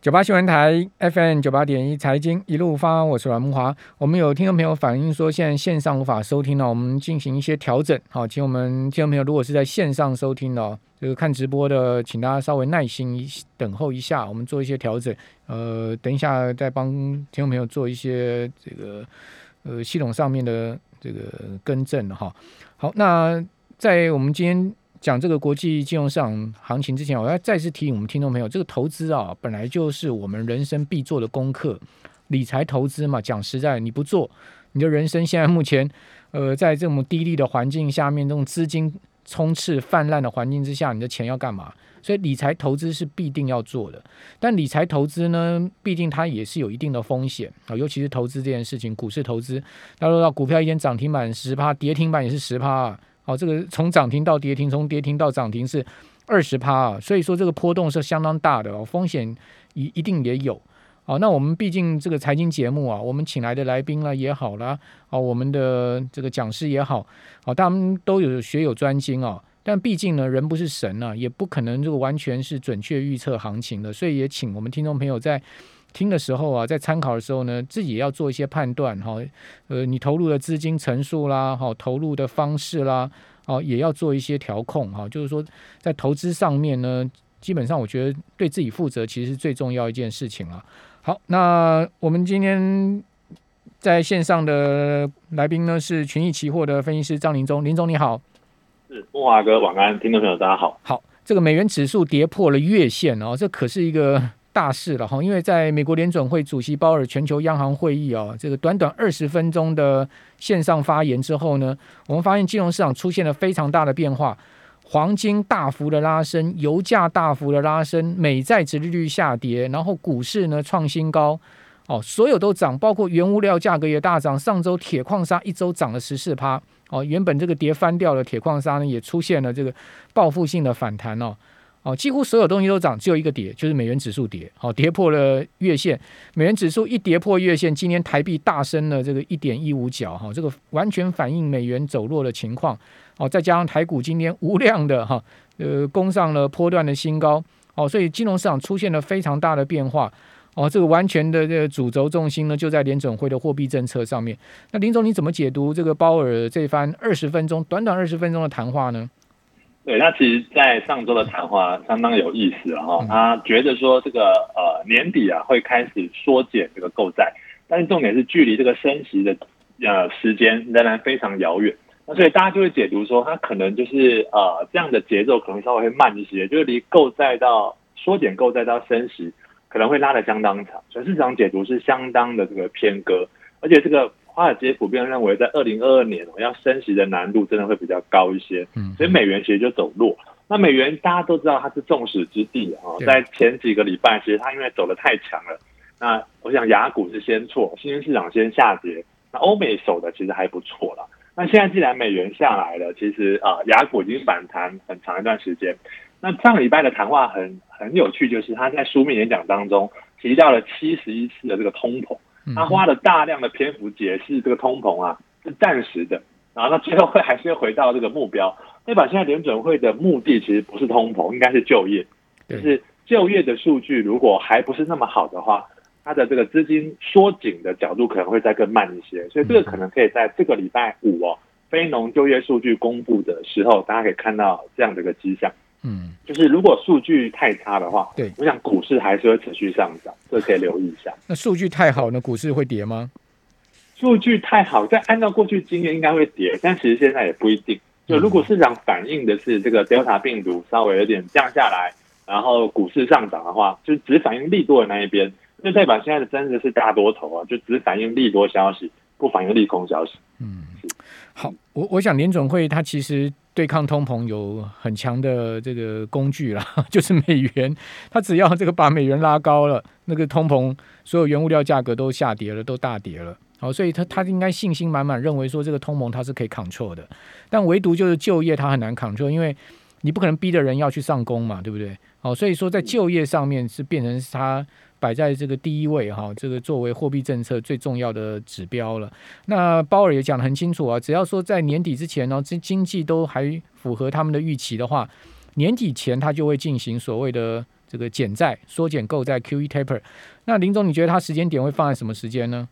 九八新闻台 FM 九八点一财经一路发，我是阮木华。我们有听众朋友反映说，现在线上无法收听了，我们进行一些调整。好，请我们听众朋友如果是在线上收听的，就是看直播的，请大家稍微耐心一等候一下，我们做一些调整。呃，等一下再帮听众朋友做一些这个呃系统上面的这个更正哈。好，那在我们今天。讲这个国际金融市场行情之前，我要再次提醒我们听众朋友，这个投资啊，本来就是我们人生必做的功课。理财投资嘛，讲实在，你不做，你的人生现在目前，呃，在这种低利的环境下面，这种资金充斥泛滥的环境之下，你的钱要干嘛？所以理财投资是必定要做的。但理财投资呢，毕竟它也是有一定的风险啊，尤其是投资这件事情，股市投资，大家知道股票一天涨停板十趴，跌停板也是十趴。哦，这个从涨停到跌停，从跌停到涨停是二十趴啊，所以说这个波动是相当大的哦，风险一一定也有。哦，那我们毕竟这个财经节目啊，我们请来的来宾了也好啦，哦，我们的这个讲师也好，哦，他们都有学有专精啊，但毕竟呢，人不是神啊，也不可能这个完全是准确预测行情的，所以也请我们听众朋友在。听的时候啊，在参考的时候呢，自己也要做一些判断哈。呃，你投入的资金层数啦，哈，投入的方式啦，哦，也要做一些调控哈。就是说，在投资上面呢，基本上我觉得对自己负责，其实是最重要一件事情了。好，那我们今天在线上的来宾呢是群益期货的分析师张林忠，林总你好。是木华哥晚安，听众朋友大家好。好，这个美元指数跌破了月线哦，这可是一个。大事了哈，因为在美国联准会主席鲍尔全球央行会议啊，这个短短二十分钟的线上发言之后呢，我们发现金融市场出现了非常大的变化，黄金大幅的拉升，油价大幅的拉升，美债殖利率下跌，然后股市呢创新高，哦，所有都涨，包括原物料价格也大涨，上周铁矿砂一周涨了十四趴，哦，原本这个跌翻掉的铁矿砂呢也出现了这个报复性的反弹哦。哦，几乎所有东西都涨，只有一个跌，就是美元指数跌。好，跌破了月线，美元指数一跌破月线，今天台币大升了这个一点一五角，哈，这个完全反映美元走弱的情况。哦，再加上台股今天无量的哈，呃，攻上了波段的新高。哦，所以金融市场出现了非常大的变化。哦，这个完全的这个主轴重心呢，就在联准会的货币政策上面。那林总你怎么解读这个鲍尔这番二十分钟短短二十分钟的谈话呢？对，那其实，在上周的谈话相当有意思哈。他觉得说，这个呃年底啊会开始缩减这个购债，但是重点是距离这个升息的呃时间仍然非常遥远。那所以大家就会解读说，他可能就是呃这样的节奏可能稍微会慢一些，就是离购债到缩减购债到升息可能会拉得相当长。所以市场解读是相当的这个偏割，而且这个。华尔街普遍认为，在二零二二年我要升息的难度真的会比较高一些，嗯，所以美元其实就走弱。那美元大家都知道它是众矢之的啊，在前几个礼拜，其实它因为走的太强了，那我想雅股是先错，新兴市场先下跌，那欧美守的其实还不错了。那现在既然美元下来了，其实啊雅股已经反弹很长一段时间。那上礼拜的谈话很很有趣，就是他在书面演讲当中提到了七十一次的这个通膨。他花了大量的篇幅解释这个通膨啊是暂时的，然后他最后会还是要回到这个目标。代表现在联准会的目的其实不是通膨，应该是就业。就是就业的数据如果还不是那么好的话，它的这个资金缩紧的角度可能会再更慢一些。所以这个可能可以在这个礼拜五哦，非农就业数据公布的时候，大家可以看到这样的一个迹象。嗯，就是如果数据太差的话，对，我想股市还是会持续上涨，这可以留意一下。那数据太好呢，股市会跌吗？数据太好，在按照过去经验应该会跌，但其实现在也不一定。就如果市场反映的是这个 Delta 病毒稍微有点降下来，然后股市上涨的话，就只反映利多的那一边，那代表现在的真的是大多头啊，就只反映利多消息，不反映利空消息。嗯，好，我我想联总会它其实。对抗通膨有很强的这个工具啦，就是美元。它只要这个把美元拉高了，那个通膨所有原物料价格都下跌了，都大跌了。好，所以他他应该信心满满，认为说这个通膨它是可以 control 的。但唯独就是就业它很难 control，因为你不可能逼的人要去上工嘛，对不对？好，所以说在就业上面是变成是它。摆在这个第一位哈，这个作为货币政策最重要的指标了。那鲍尔也讲得很清楚啊，只要说在年底之前呢，这经济都还符合他们的预期的话，年底前他就会进行所谓的这个减债、缩减购债 QE taper。那林总，你觉得他时间点会放在什么时间呢？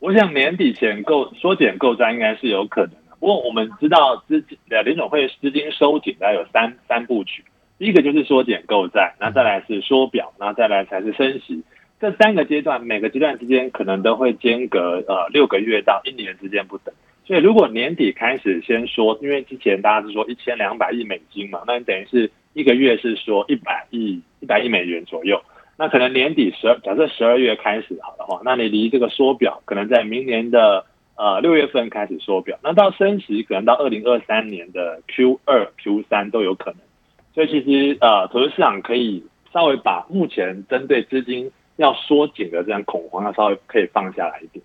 我想年底前购缩减购债应该是有可能的。不过我们知道资金呃联总会资金收紧大概有三三部曲，第一个就是缩减购债，那再来是缩表，那再来才是升息。这三个阶段每个阶段之间可能都会间隔呃六个月到一年之间不等。所以如果年底开始先说，因为之前大家是说一千两百亿美金嘛，那你等于是一个月是说一百亿一百亿美元左右。那可能年底十二，假设十二月开始好的话，那你离这个缩表可能在明年的呃六月份开始缩表，那到升息可能到二零二三年的 Q 二、Q 三都有可能。所以其实呃，投资市场可以稍微把目前针对资金要缩紧的这样恐慌，要稍微可以放下来一点。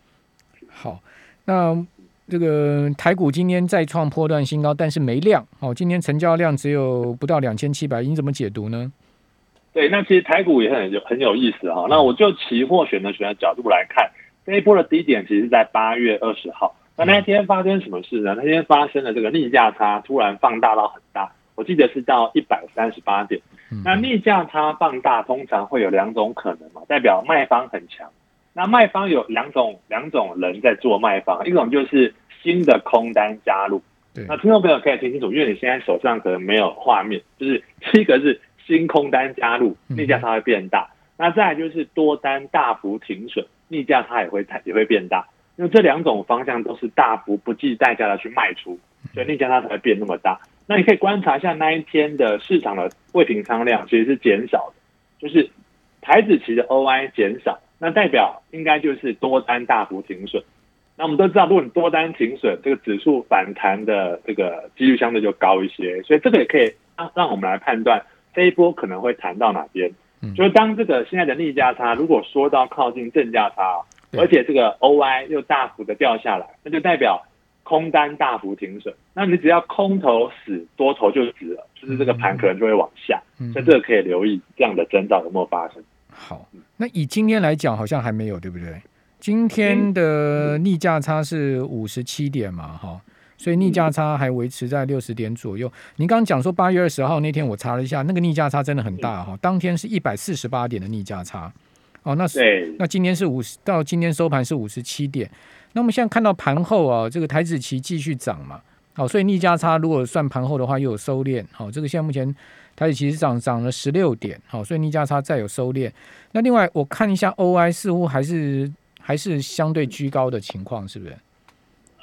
好，那这个台股今天再创破段新高，但是没量哦，今天成交量只有不到两千七百亿，你怎么解读呢？对，那其实台股也很有很有意思哈。那我就期货选择权的角度来看，这一波的低点其实是在八月二十号。那那天发生什么事呢？那天发生了这个逆价差突然放大到很大，我记得是到一百三十八点。那逆价差放大通常会有两种可能嘛，代表卖方很强。那卖方有两种两种人在做卖方，一种就是新的空单加入。那听众朋友可以听清楚，因为你现在手上可能没有画面，就是 第一个是。新空单加入，逆价差会变大。那再来就是多单大幅停损，逆价差也会也会变大。因为这两种方向都是大幅不计代价的去卖出，所以逆价差才会变那么大。那你可以观察一下那一天的市场的未平仓量其实是减少的，就是台子期的 OI 减少，那代表应该就是多单大幅停损。那我们都知道，如果你多单停损，这个指数反弹的这个几率相对就高一些，所以这个也可以让让我们来判断。这一波可能会谈到哪边？就是当这个现在的逆价差如果说到靠近正价差，而且这个 OI 又大幅的掉下来，那就代表空单大幅停损。那你只要空头死，多头就死了，就是这个盘可能就会往下。所以这个可以留意这样的征兆有没有发生。好，那以今天来讲，好像还没有，对不对？今天的逆价差是五十七点嘛，哈。所以逆价差还维持在六十点左右。您刚刚讲说八月二十号那天，我查了一下，那个逆价差真的很大哈，当天是一百四十八点的逆价差。哦，那是那今天是五十，到今天收盘是五十七点。那我们现在看到盘后啊，这个台子期继续涨嘛，好，所以逆价差如果算盘后的话又有收敛。好，这个现在目前台子期是涨涨了十六点，好，所以逆价差再有收敛。那另外我看一下 OI 似乎还是还是相对居高的情况，是不是？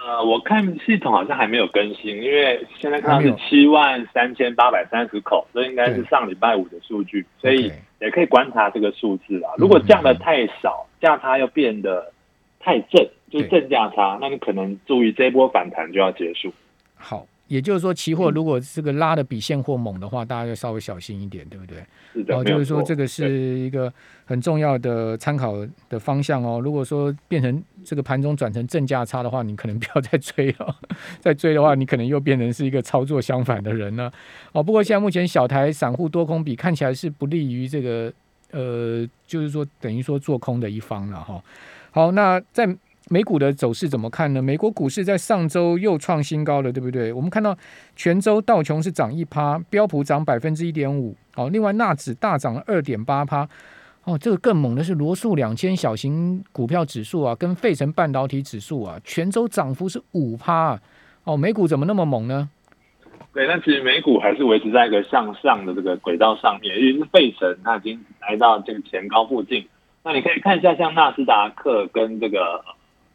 呃，我看系统好像还没有更新，因为现在看到是七万三千八百三十口，这应该是上礼拜五的数据，所以也可以观察这个数字啊。如果降的太少，价差又变得太正，就是正价差，那你可能注意这一波反弹就要结束。好。也就是说，期货如果这个拉的比现货猛的话，大家要稍微小心一点，对不对？是的。哦，就是说这个是一个很重要的参考的方向哦。如果说变成这个盘中转成正价差的话，你可能不要再追了。再追的话，你可能又变成是一个操作相反的人了。哦，不过现在目前小台散户多空比看起来是不利于这个呃，就是说等于说做空的一方了哈。好，那在。美股的走势怎么看呢？美国股市在上周又创新高了，对不对？我们看到全周道琼是涨一趴，标普涨百分之一点五，好，另外纳指大涨了二点八趴，哦，这个更猛的是罗素两千小型股票指数啊，跟费城半导体指数啊，全周涨幅是五趴，哦，美股怎么那么猛呢？对，那其实美股还是维持在一个向上的这个轨道上面，因为是费城它已经来到这个前高附近，那你可以看一下像纳斯达克跟这个。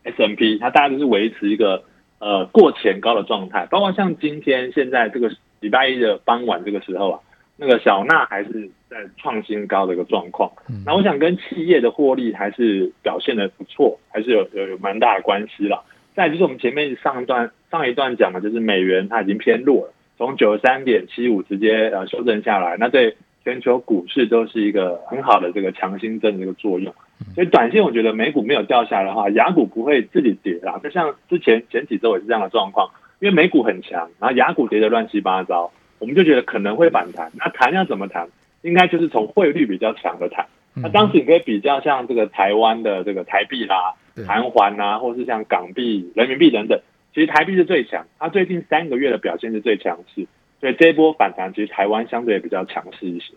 S M P 它大概都是维持一个呃过前高的状态，包括像今天现在这个礼拜一的傍晚这个时候啊，那个小纳还是在创新高的一个状况。那我想跟企业的获利还是表现的不错，还是有有有蛮大的关系了。再就是我们前面上一段上一段讲的就是美元它已经偏弱了，从九十三点七五直接呃修正下来，那对全球股市都是一个很好的这个强心针的一个作用。所以短线我觉得美股没有掉下来的话，雅股不会自己跌啦。就像之前前几周也是这样的状况，因为美股很强，然后雅股跌得乱七八糟，我们就觉得可能会反弹。那弹要怎么弹？应该就是从汇率比较强的弹。那当时你可以比较像这个台湾的这个台币啦、韩环啊，或是像港币、人民币等等。其实台币是最强，它最近三个月的表现是最强势，所以这一波反弹其实台湾相对比较强势一些。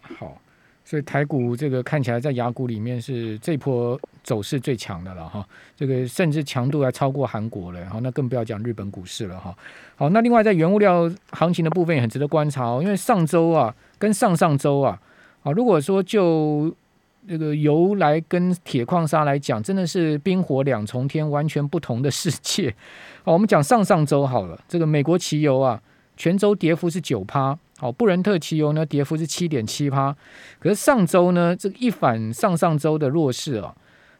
好，所以台股这个看起来在雅股里面是这波走势最强的了哈，这个甚至强度还超过韩国了，好，那更不要讲日本股市了哈。好，那另外在原物料行情的部分也很值得观察哦，因为上周啊跟上上周啊，啊如果说就这个油来跟铁矿砂来讲，真的是冰火两重天，完全不同的世界。好，我们讲上上周好了，这个美国汽油啊，全周跌幅是九趴。好，布伦特汽油呢，跌幅是七点七趴。可是上周呢，这个一反上上周的弱势啊，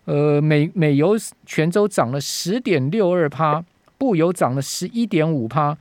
呃，美美油全周涨了十点六二趴，布油涨了十一点五趴。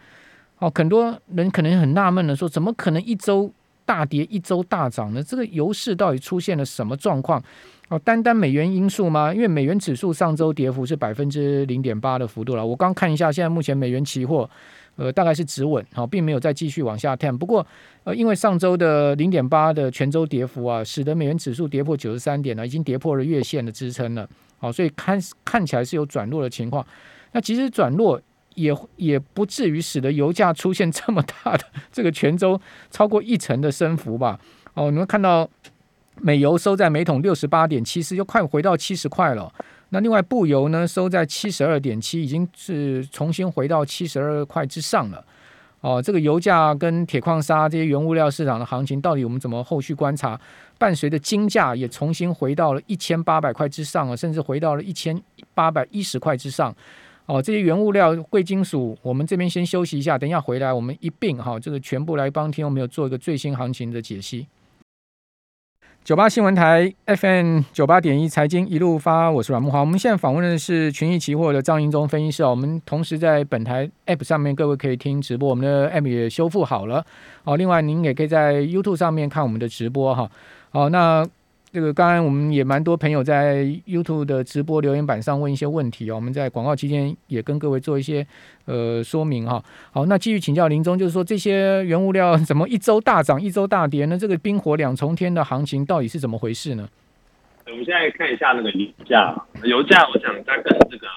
哦，很多人可能很纳闷的说，怎么可能一周？大跌一周大涨呢？这个油市到底出现了什么状况？哦，单单美元因素吗？因为美元指数上周跌幅是百分之零点八的幅度了。我刚看一下，现在目前美元期货，呃，大概是止稳，好，并没有再继续往下探。不过，呃，因为上周的零点八的全周跌幅啊，使得美元指数跌破九十三点了，已经跌破了月线的支撑了。好，所以看看起来是有转弱的情况。那其实转弱。也也不至于使得油价出现 这么大的这个全周超过一成的升幅吧？哦，你们看到美油收在每桶六十八点七四，又快回到七十块了。那另外布油呢，收在七十二点七，已经是重新回到七十二块之上了。哦，这个油价跟铁矿砂这些原物料市场的行情，到底我们怎么后续观察？伴随着金价也重新回到了一千八百块之上啊，甚至回到了一千八百一十块之上。哦，这些原物料、贵金属，我们这边先休息一下，等一下回来，我们一并哈，这个全部来帮听众朋友做一个最新行情的解析。九八新闻台 FM 九八点一财经一路发，我是阮木华。我们现在访问的是群益期货的张英忠分析师。我们同时在本台 App 上面，各位可以听直播，我们的 App 也修复好了。好，另外您也可以在 YouTube 上面看我们的直播哈。好，那。这个刚刚我们也蛮多朋友在 YouTube 的直播留言板上问一些问题哦，我们在广告期间也跟各位做一些呃说明哈。好，那继续请教林中，就是说这些原物料怎么一周大涨，一周大跌呢？这个冰火两重天的行情到底是怎么回事呢？我们现在看一下那个油价，油价我想它跟这个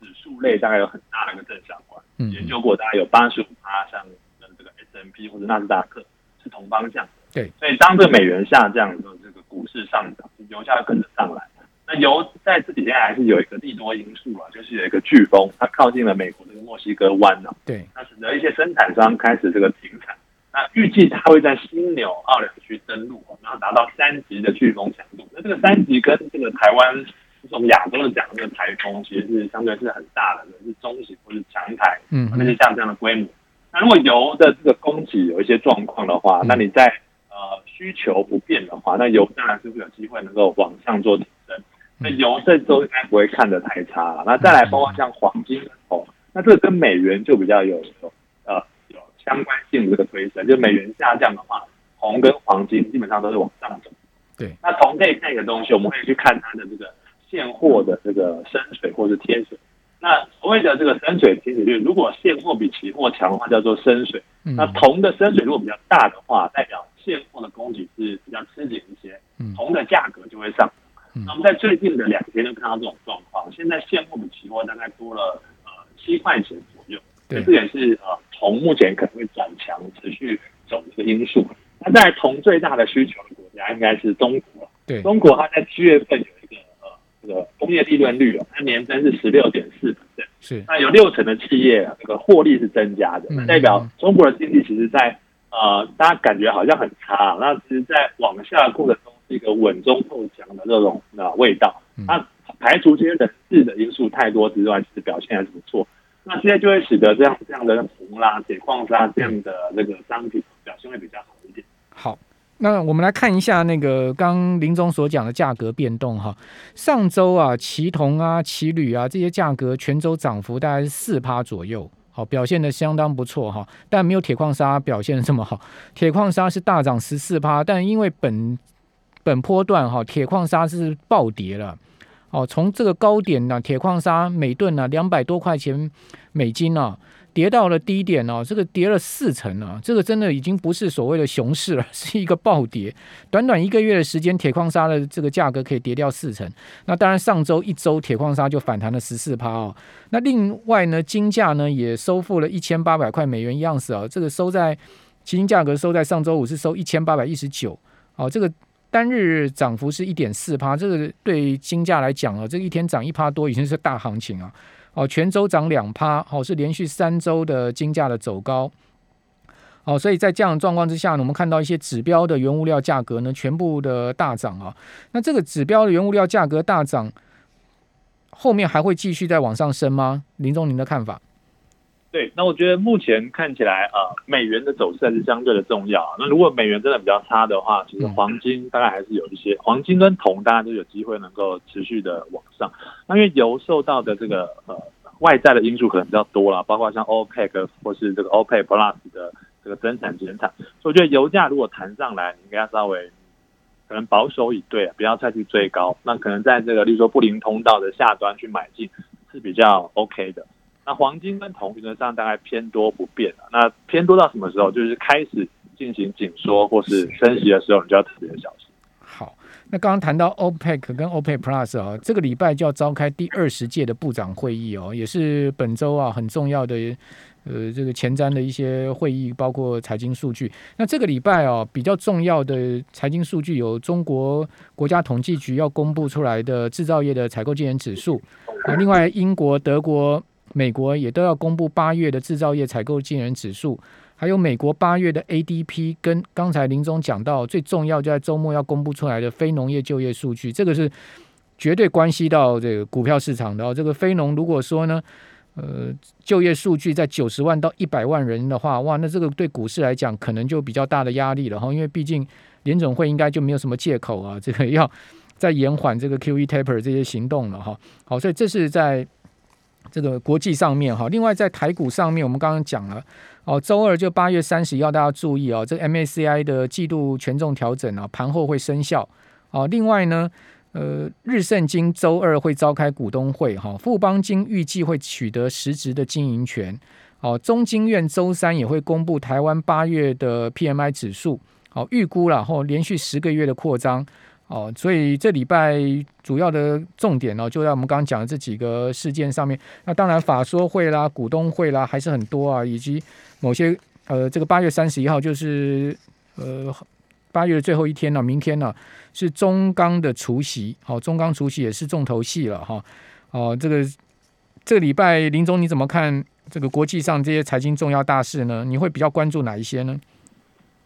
指数类大概有很大的一个正相关。嗯，研究过大概有八十五趴，像跟这个 S M P 或者纳斯达克是同方向。对，所以当这个美元下降的时候，这个股市上涨，油价跟着上来。那油在这几天还是有一个利多因素啊，就是有一个飓风，它靠近了美国这个墨西哥湾呢。对，那使得一些生产商开始这个停产。那预计它会在新纽奥两区登陆，然后达到三级的飓风强度。那这个三级跟这个台湾这种亚洲的讲这个台风，其实是相对是很大的，是中型或是强台。嗯，那就像这样的规模。那如果油的这个供给有一些状况的话，那你在呃，需求不变的话，那油当然是会有机会能够往上做提升。那油这周应该不会看得太差了。那再来包括像黄金哦，那这个跟美元就比较有有呃有相关性的这个推升。就美元下降的话，铜跟黄金基本上都是往上走。对，那铜可以看一个东西，我们可以去看它的这个现货的这个深水或是贴水。那所谓的这个深水贴水率，如果现货比期货强的话，叫做深水。那铜的深水如果比较大的话，代表现货的供给是比较吃紧一些，铜的价格就会上涨。那我们在最近的两天就看到这种状况，现在现货比期货大概多了呃七块钱左右。对，这也是呃铜目前可能会转强持续走的一个因素。那在铜最大的需求的国家应该是中国。对，中国它在七月份有一个呃。这个工业利润率哦，它年增是十六点四%，是那有六成的企业这个获利是增加的，那代表中国的经济其实，在呃大家感觉好像很差，那其实，在往下过程中是一个稳中透强的这种呃味道。那排除这些人事的因素太多之外，其实表现还是不错。那现在就会使得这样这样的铜啦、铁矿砂这样的那个商品表现会比较好一点。好。那我们来看一下那个刚林总所讲的价格变动哈，上周啊，奇铜啊、奇铝啊这些价格全周涨幅大概是四趴左右，好表现的相当不错哈，但没有铁矿砂表现的这么好，铁矿砂是大涨十四趴，但因为本本波段哈，铁矿砂是暴跌了，哦，从这个高点呢，铁矿砂每吨呢两百多块钱美金呢。跌到了低点哦，这个跌了四成啊，这个真的已经不是所谓的熊市了，是一个暴跌。短短一个月的时间，铁矿砂的这个价格可以跌掉四成。那当然，上周一周铁矿砂就反弹了十四趴哦。那另外呢，金价呢也收复了一千八百块美元一盎司啊，这个收在基金价格收在上周五是收一千八百一十九哦，这个单日涨幅是一点四趴，这个对金价来讲啊，这一天涨一趴多已经是大行情啊。哦，全周涨两趴，哦，是连续三周的金价的走高。哦，所以在这样的状况之下呢，我们看到一些指标的原物料价格呢，全部的大涨啊。那这个指标的原物料价格大涨，后面还会继续再往上升吗？林总，您的看法？对，那我觉得目前看起来啊，美元的走势还是相对的重要。那如果美元真的比较差的话，其实黄金大概还是有一些，黄金跟铜大家都有机会能够持续的往上。那因为油受到的这个呃外在的因素可能比较多了，包括像 OPEC 或是这个 OPEC Plus 的这个增产减产，所以我觉得油价如果弹上来，你应该稍微可能保守以对，不要再去追高。那可能在这个，例如说布林通道的下端去买进是比较 OK 的。那黄金跟铜原则上大概偏多不变啊。那偏多到什么时候？就是开始进行紧缩或是升息的时候，你就要特别小心。好，那刚刚谈到 OPEC 跟 OPEC Plus 啊，这个礼拜就要召开第二十届的部长会议哦，也是本周啊很重要的呃这个前瞻的一些会议，包括财经数据。那这个礼拜哦比较重要的财经数据有中国国家统计局要公布出来的制造业的采购经理指数，啊，另外英国、德国。美国也都要公布八月的制造业采购经人指数，还有美国八月的 ADP，跟刚才林总讲到最重要就在周末要公布出来的非农业就业数据，这个是绝对关系到这个股票市场的。这个非农如果说呢，呃，就业数据在九十万到一百万人的话，哇，那这个对股市来讲可能就比较大的压力了哈，因为毕竟联总会应该就没有什么借口啊，这个要再延缓这个 QE taper 这些行动了哈。好，所以这是在。这个国际上面哈，另外在台股上面，我们刚刚讲了哦，周二就八月三十一号，大家注意哦，这 MACI 的季度权重调整啊，盘后会生效哦。另外呢，呃，日盛金周二会召开股东会哈，富邦金预计会取得实质的经营权哦。中经院周三也会公布台湾八月的 PMI 指数，好预估然后连续十个月的扩张。哦，所以这礼拜主要的重点呢，就在我们刚刚讲的这几个事件上面。那当然，法说会啦、股东会啦，还是很多啊，以及某些呃，这个八月三十一号就是呃八月的最后一天了，明天呢是中钢的除夕，好，中钢除夕也是重头戏了哈。哦，这个这礼拜林总你怎么看这个国际上这些财经重要大事呢？你会比较关注哪一些呢？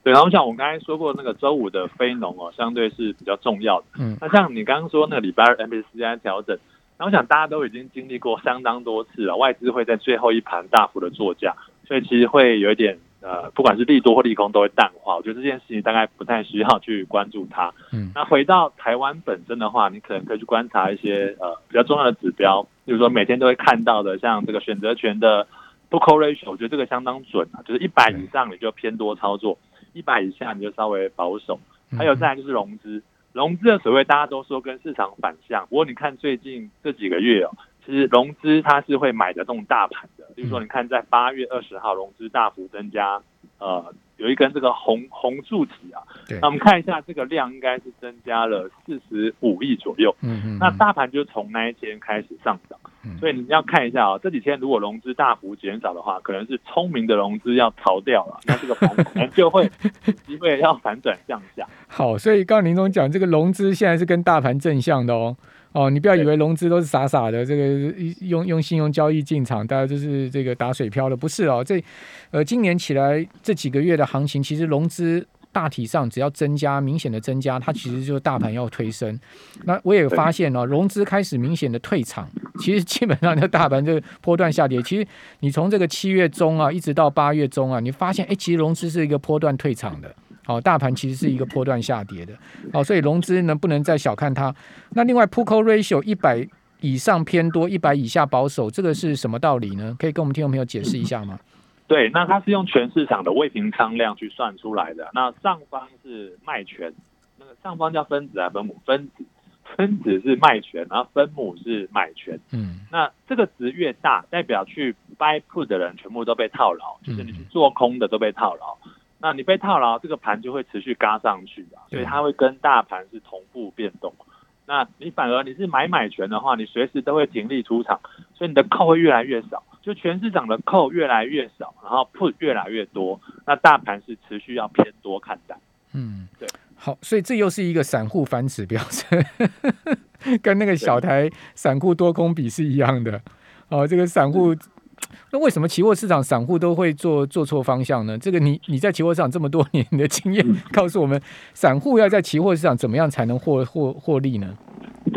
对，然后像我刚才说过那个周五的非农哦，相对是比较重要的。嗯，那像你刚刚说那个礼拜二 MSCI 调整，那我想大家都已经经历过相当多次了，外资会在最后一盘大幅的作价，所以其实会有一点呃，不管是利多或利空都会淡化。我觉得这件事情大概不太需要去关注它。嗯，那回到台湾本身的话，你可能可以去观察一些呃比较重要的指标，比如说每天都会看到的，像这个选择权的 book ratio，我觉得这个相当准啊，就是一百以上你就偏多操作。一百以下你就稍微保守，还有再来就是融资，融资的所谓大家都说跟市场反向，不过你看最近这几个月哦，其实融资它是会买得动大盘的，比如说你看在八月二十号融资大幅增加，呃。有一根这个红红柱体啊，那我们看一下这个量应该是增加了四十五亿左右。嗯嗯，那大盘就从那一天开始上涨，所以你要看一下啊，这几天如果融资大幅减少的话，可能是聪明的融资要逃掉了，那这个盘可能就会机会要反转向下。好，所以刚刚林总讲这个融资现在是跟大盘正向的哦。哦，你不要以为融资都是傻傻的，这个用用信用交易进场，大家就是这个打水漂了，不是哦。这呃，今年起来这几个月的行情，其实融资大体上只要增加，明显的增加，它其实就是大盘要推升。那我也发现哦，融资开始明显的退场，其实基本上就大盘就波段下跌。其实你从这个七月中啊，一直到八月中啊，你发现哎，其实融资是一个波段退场的。好，大盘其实是一个波段下跌的，好，所以融资呢不能再小看它。那另外 p u c o ratio 一百以上偏多，一百以下保守，这个是什么道理呢？可以跟我们听众朋友解释一下吗？对，那它是用全市场的未平仓量去算出来的。那上方是卖权，那个上方叫分子啊分母？分子，分子是卖权，然后分母是买权。嗯，那这个值越大，代表去 buy put 的人全部都被套牢，就是你去做空的都被套牢。那你被套牢，这个盘就会持续嘎上去啊，所以它会跟大盘是同步变动。那你反而你是买买权的话，你随时都会停利出场，所以你的扣会越来越少，就全市场的扣越来越少，然后 put 越来越多，那大盘是持续要偏多看待。嗯，对。好，所以这又是一个散户反指标，跟那个小台散户多空比是一样的。哦，这个散户，那为什么期货市场散户都会做做错方向呢？这个你你在期货市场这么多年的经验告诉我们，散户要在期货市场怎么样才能获获获利呢？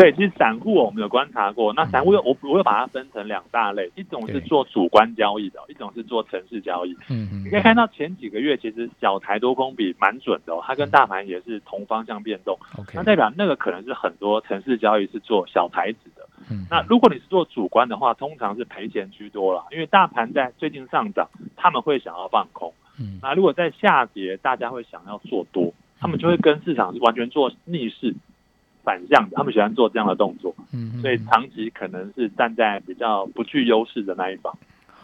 对，其实散户我们有观察过，那散户我我又把它分成两大类，一种是做主观交易的，一种是做城市交易。嗯嗯，你可以看到前几个月其实小台多空比蛮准的哦，它跟大盘也是同方向变动。OK，那代表那个可能是很多城市交易是做小台子的。嗯，那如果你是做主观的话，通常是赔钱居多了，因为大盘在最近上涨，他们会想要放空。嗯，那如果在下跌，大家会想要做多，他们就会跟市场完全做逆势。反向的，他们喜欢做这样的动作，嗯，所以长期可能是站在比较不具优势的那一方。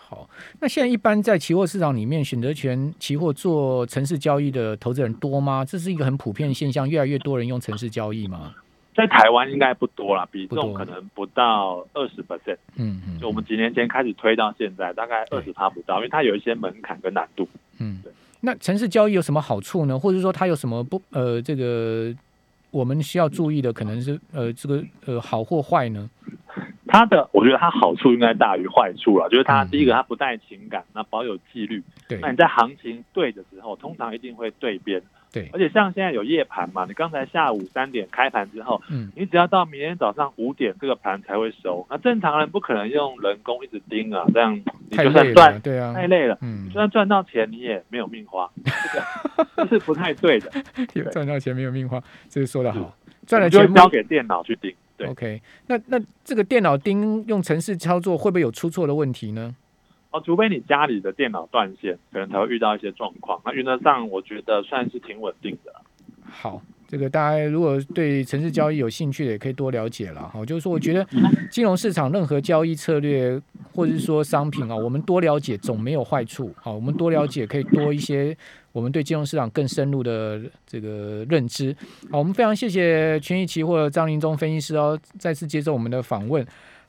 好，那现在一般在期货市场里面，选择权期货做城市交易的投资人多吗？这是一个很普遍的现象，越来越多人用城市交易吗？在台湾应该不多了，比重可能不到二十 percent。嗯嗯，就我们几年前开始推到现在，大概二十趴不到，因为它有一些门槛跟难度。嗯，对。那城市交易有什么好处呢？或者说它有什么不呃这个？我们需要注意的可能是呃，这个呃好或坏呢？它的我觉得它好处应该大于坏处了，就是它第一个它不带情感，那保有纪律。对，那你在行情对的时候，通常一定会对边。对，而且像现在有夜盘嘛，你刚才下午三点开盘之后，嗯，你只要到明天早上五点这个盘才会收。那正常人不可能用人工一直盯啊，这样你就算赚，对啊，太累了。嗯，就算赚到钱，你也没有命花，这个是不太对的。赚到钱没有命花，这是说的好。赚了钱交给电脑去盯。对，OK。那那这个电脑盯用程式操作会不会有出错的问题呢？哦，除非你家里的电脑断线，可能才会遇到一些状况。那原则上，我觉得算是挺稳定的。好，这个大家如果对城市交易有兴趣的，也可以多了解了。好，就是说，我觉得金融市场任何交易策略，或者是说商品啊，我们多了解总没有坏处。好，我们多了解可以多一些我们对金融市场更深入的这个认知。好，我们非常谢谢权益期货张林忠分析师哦，再次接受我们的访问。